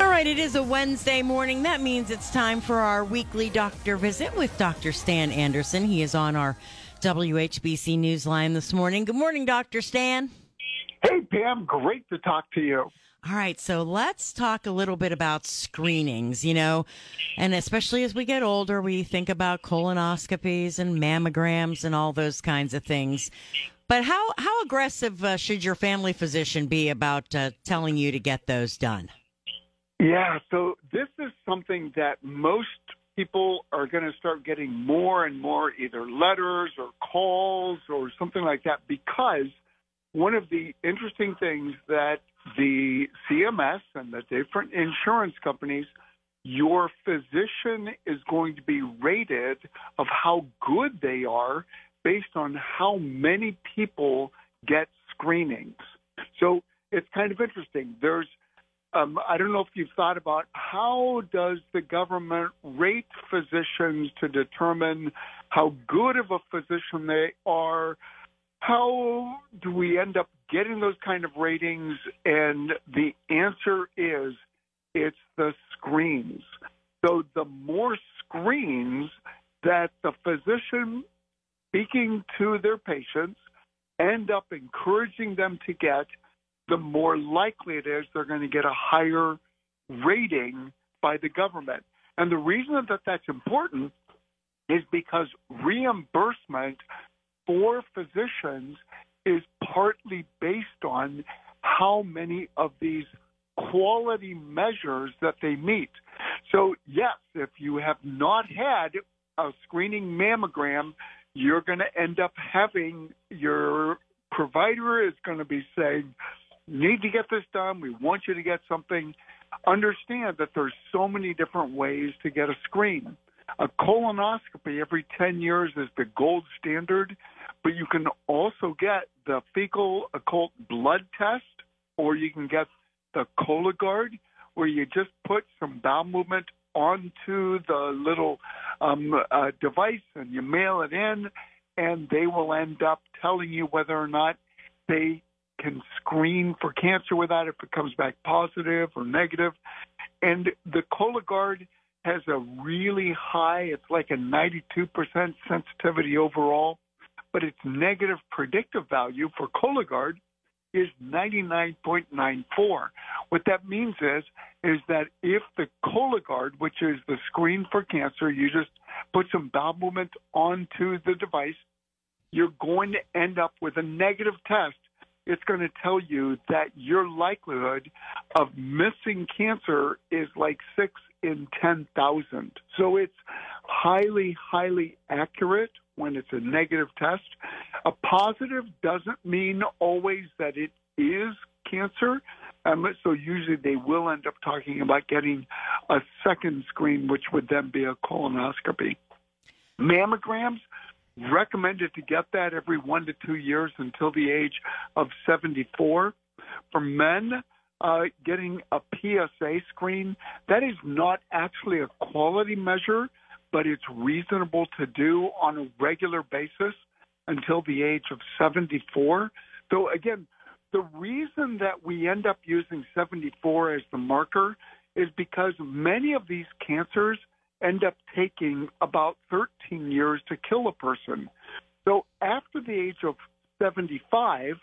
All right, it is a Wednesday morning. That means it's time for our weekly doctor visit with Dr. Stan Anderson. He is on our WHBC Newsline this morning. Good morning, Dr. Stan. Hey, Pam, great to talk to you. All right, so let's talk a little bit about screenings, you know, and especially as we get older, we think about colonoscopies and mammograms and all those kinds of things. But how, how aggressive uh, should your family physician be about uh, telling you to get those done? Yeah, so this is something that most people are going to start getting more and more either letters or calls or something like that because one of the interesting things that the CMS and the different insurance companies, your physician is going to be rated of how good they are based on how many people get screenings. So it's kind of interesting. There's um, I don't know if you've thought about how does the government rate physicians to determine how good of a physician they are. How do we end up getting those kind of ratings? And the answer is it's the screens. So the more screens that the physician speaking to their patients end up encouraging them to get, the more likely it is they're going to get a higher rating by the government. And the reason that that's important is because reimbursement for physicians is partly based on how many of these quality measures that they meet. So, yes, if you have not had a screening mammogram, you're going to end up having your provider is going to be saying, need to get this done. We want you to get something. Understand that there's so many different ways to get a screen. A colonoscopy every 10 years is the gold standard, but you can also get the fecal occult blood test, or you can get the Cologuard, where you just put some bowel movement onto the little um, uh, device and you mail it in, and they will end up telling you whether or not they can screen for cancer with that if it comes back positive or negative. And the Cologuard has a really high, it's like a 92% sensitivity overall, but its negative predictive value for Cologuard is 99.94. What that means is, is that if the Cologuard, which is the screen for cancer, you just put some bowel onto the device, you're going to end up with a negative test it's going to tell you that your likelihood of missing cancer is like six in 10,000. So it's highly, highly accurate when it's a negative test. A positive doesn't mean always that it is cancer. Um, so usually they will end up talking about getting a second screen, which would then be a colonoscopy. Mammograms, recommended to get that every one to two years until the age of 74. For men, uh, getting a PSA screen, that is not actually a quality measure, but it's reasonable to do on a regular basis until the age of 74. So again, the reason that we end up using 74 as the marker is because many of these cancers end up taking about 13 years to kill a person. So after the age of 75,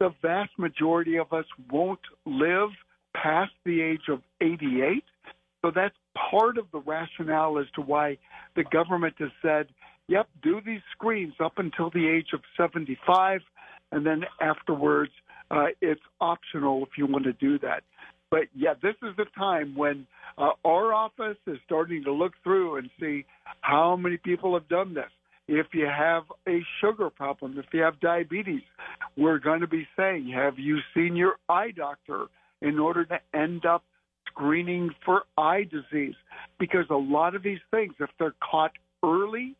the vast majority of us won't live past the age of 88. So that's part of the rationale as to why the government has said, yep, do these screens up until the age of 75, and then afterwards, uh, it's optional if you want to do that. But yeah, this is the time when uh, our office is starting to look through and see how many people have done this. If you have a sugar problem, if you have diabetes, we're going to be saying, have you seen your eye doctor in order to end up screening for eye disease? Because a lot of these things, if they're caught early,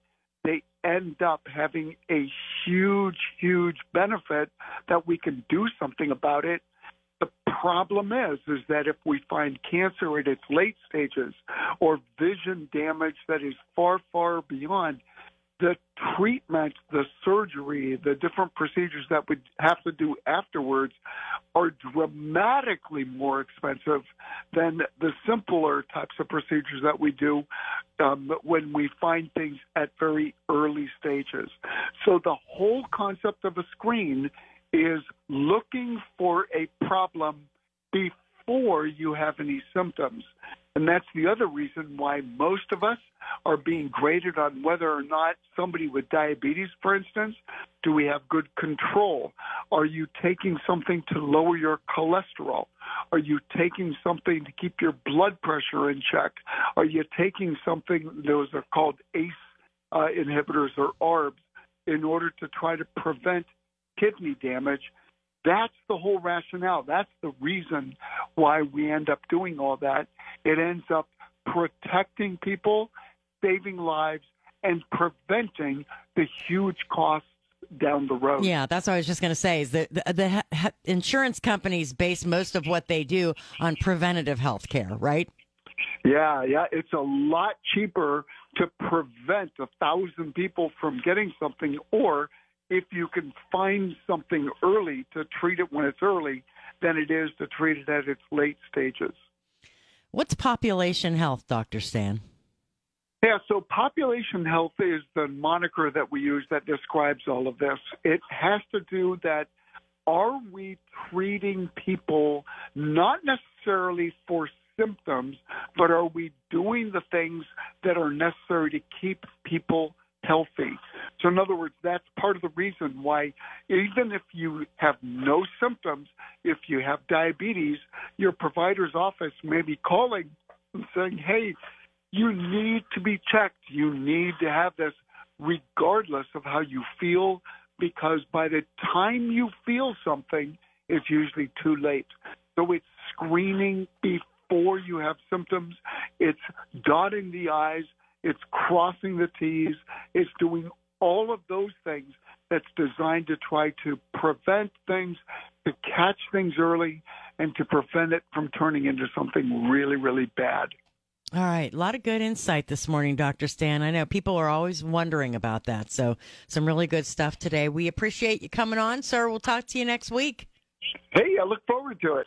they end up having a huge, huge benefit that we can do something about it. The problem is, is that if we find cancer at its late stages or vision damage that is far, far beyond, the treatment, the surgery, the different procedures that we have to do afterwards are dramatically more expensive than the simpler types of procedures that we do um, when we find things at very early stages. So the whole concept of a screen is looking for a problem before you have any symptoms. And that's the other reason why most of us are being graded on whether or not somebody with diabetes, for instance, do we have good control? Are you taking something to lower your cholesterol? Are you taking something to keep your blood pressure in check? Are you taking something, those are called ACE uh, inhibitors or ARBs, in order to try to prevent kidney damage? That's the whole rationale. That's the reason why we end up doing all that. It ends up protecting people, saving lives, and preventing the huge costs down the road. Yeah, that's what I was just going to say. Is that the, the, the insurance companies base most of what they do on preventative health care, right? Yeah, yeah. It's a lot cheaper to prevent a thousand people from getting something, or if you can find something early to treat it when it's early, than it is to treat it at its late stages. What's population health, Dr. Stan? Yeah, so population health is the moniker that we use that describes all of this. It has to do that are we treating people not necessarily for symptoms, but are we doing the things that are necessary to keep people in other words, that's part of the reason why, even if you have no symptoms, if you have diabetes, your provider's office may be calling and saying, hey, you need to be checked. You need to have this regardless of how you feel, because by the time you feel something, it's usually too late. So it's screening before you have symptoms, it's dotting the I's, it's crossing the T's, it's doing all of those things that's designed to try to prevent things, to catch things early, and to prevent it from turning into something really, really bad. All right. A lot of good insight this morning, Dr. Stan. I know people are always wondering about that. So, some really good stuff today. We appreciate you coming on, sir. We'll talk to you next week. Hey, I look forward to it.